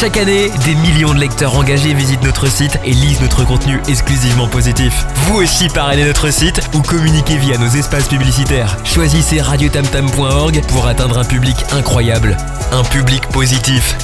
Chaque année, des millions de lecteurs engagés visitent notre site et lisent notre contenu exclusivement positif. Vous aussi parrainez notre site ou communiquez via nos espaces publicitaires. Choisissez radiotamtam.org pour atteindre un public incroyable, un public positif.